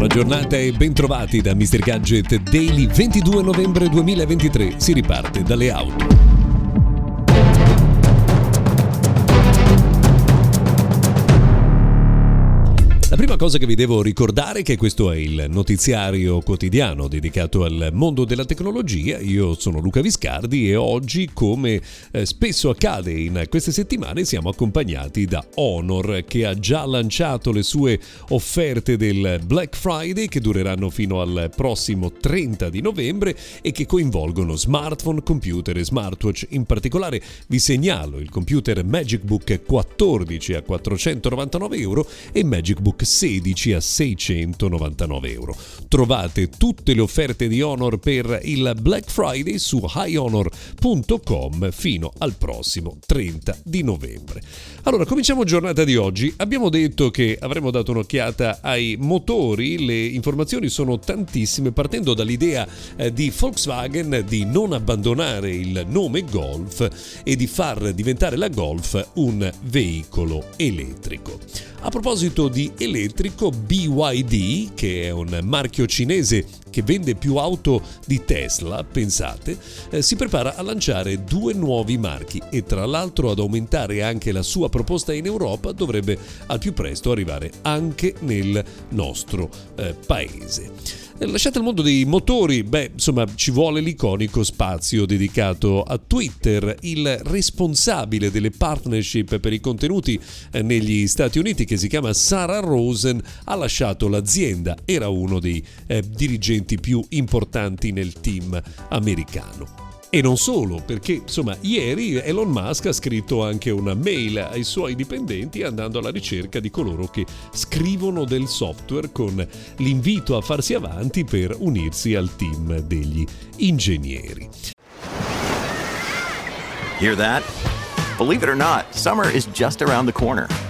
Buona giornata e bentrovati da Mr. Gadget Daily 22 novembre 2023. Si riparte dalle auto. Prima cosa che vi devo ricordare è che questo è il notiziario quotidiano dedicato al mondo della tecnologia. Io sono Luca Viscardi e oggi, come eh, spesso accade in queste settimane, siamo accompagnati da Honor che ha già lanciato le sue offerte del Black Friday che dureranno fino al prossimo 30 di novembre e che coinvolgono smartphone, computer e smartwatch. In particolare vi segnalo il computer Magic Book 14 a 499 euro e Magic Book 16 a 699 euro. Trovate tutte le offerte di Honor per il Black Friday su highhonor.com fino al prossimo 30 di novembre. Allora, cominciamo giornata di oggi. Abbiamo detto che avremmo dato un'occhiata ai motori, le informazioni sono tantissime partendo dall'idea eh, di Volkswagen di non abbandonare il nome Golf e di far diventare la Golf un veicolo elettrico. A proposito di elettrico, BYD, che è un marchio cinese che vende più auto di Tesla, pensate, eh, si prepara a lanciare due nuovi marchi e tra l'altro ad aumentare anche la sua proposta in Europa, dovrebbe al più presto arrivare anche nel nostro eh, paese. Lasciate il mondo dei motori, beh, insomma, ci vuole l'iconico spazio dedicato a Twitter. Il responsabile delle partnership per i contenuti eh, negli Stati Uniti, che si chiama Sarah Rosen, ha lasciato l'azienda. Era uno dei eh, dirigenti più importanti nel team americano. E non solo, perché insomma ieri Elon Musk ha scritto anche una mail ai suoi dipendenti andando alla ricerca di coloro che scrivono del software con l'invito a farsi avanti per unirsi al team degli ingegneri. Hear that? Believe it or not, summer is just around the corner.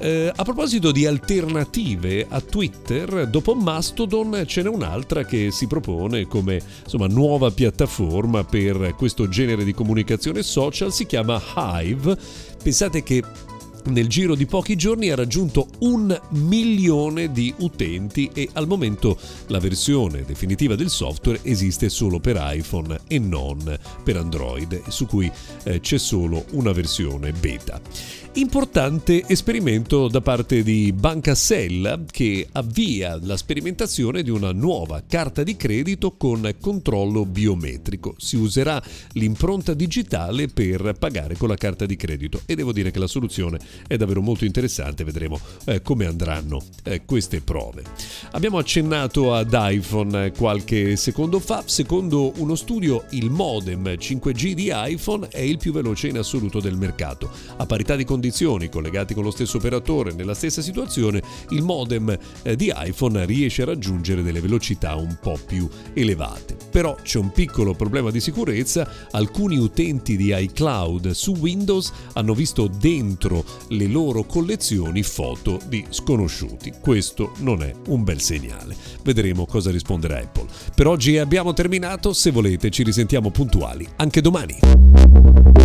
Eh, a proposito di alternative a Twitter, dopo Mastodon ce n'è un'altra che si propone come insomma, nuova piattaforma per questo genere di comunicazione social, si chiama Hive. Pensate che nel giro di pochi giorni ha raggiunto un milione di utenti e al momento la versione definitiva del software esiste solo per iPhone e non per Android, su cui eh, c'è solo una versione beta. Importante esperimento da parte di Banca Sella che avvia la sperimentazione di una nuova carta di credito con controllo biometrico. Si userà l'impronta digitale per pagare con la carta di credito e devo dire che la soluzione è davvero molto interessante, vedremo eh, come andranno eh, queste prove. Abbiamo accennato ad iPhone qualche secondo fa, secondo uno studio il modem 5G di iPhone è il più veloce in assoluto del mercato. A parità di condizioni condizioni collegati con lo stesso operatore nella stessa situazione, il modem eh, di iPhone riesce a raggiungere delle velocità un po' più elevate. Però c'è un piccolo problema di sicurezza, alcuni utenti di iCloud su Windows hanno visto dentro le loro collezioni foto di sconosciuti. Questo non è un bel segnale. Vedremo cosa risponderà Apple. Per oggi abbiamo terminato, se volete ci risentiamo puntuali anche domani.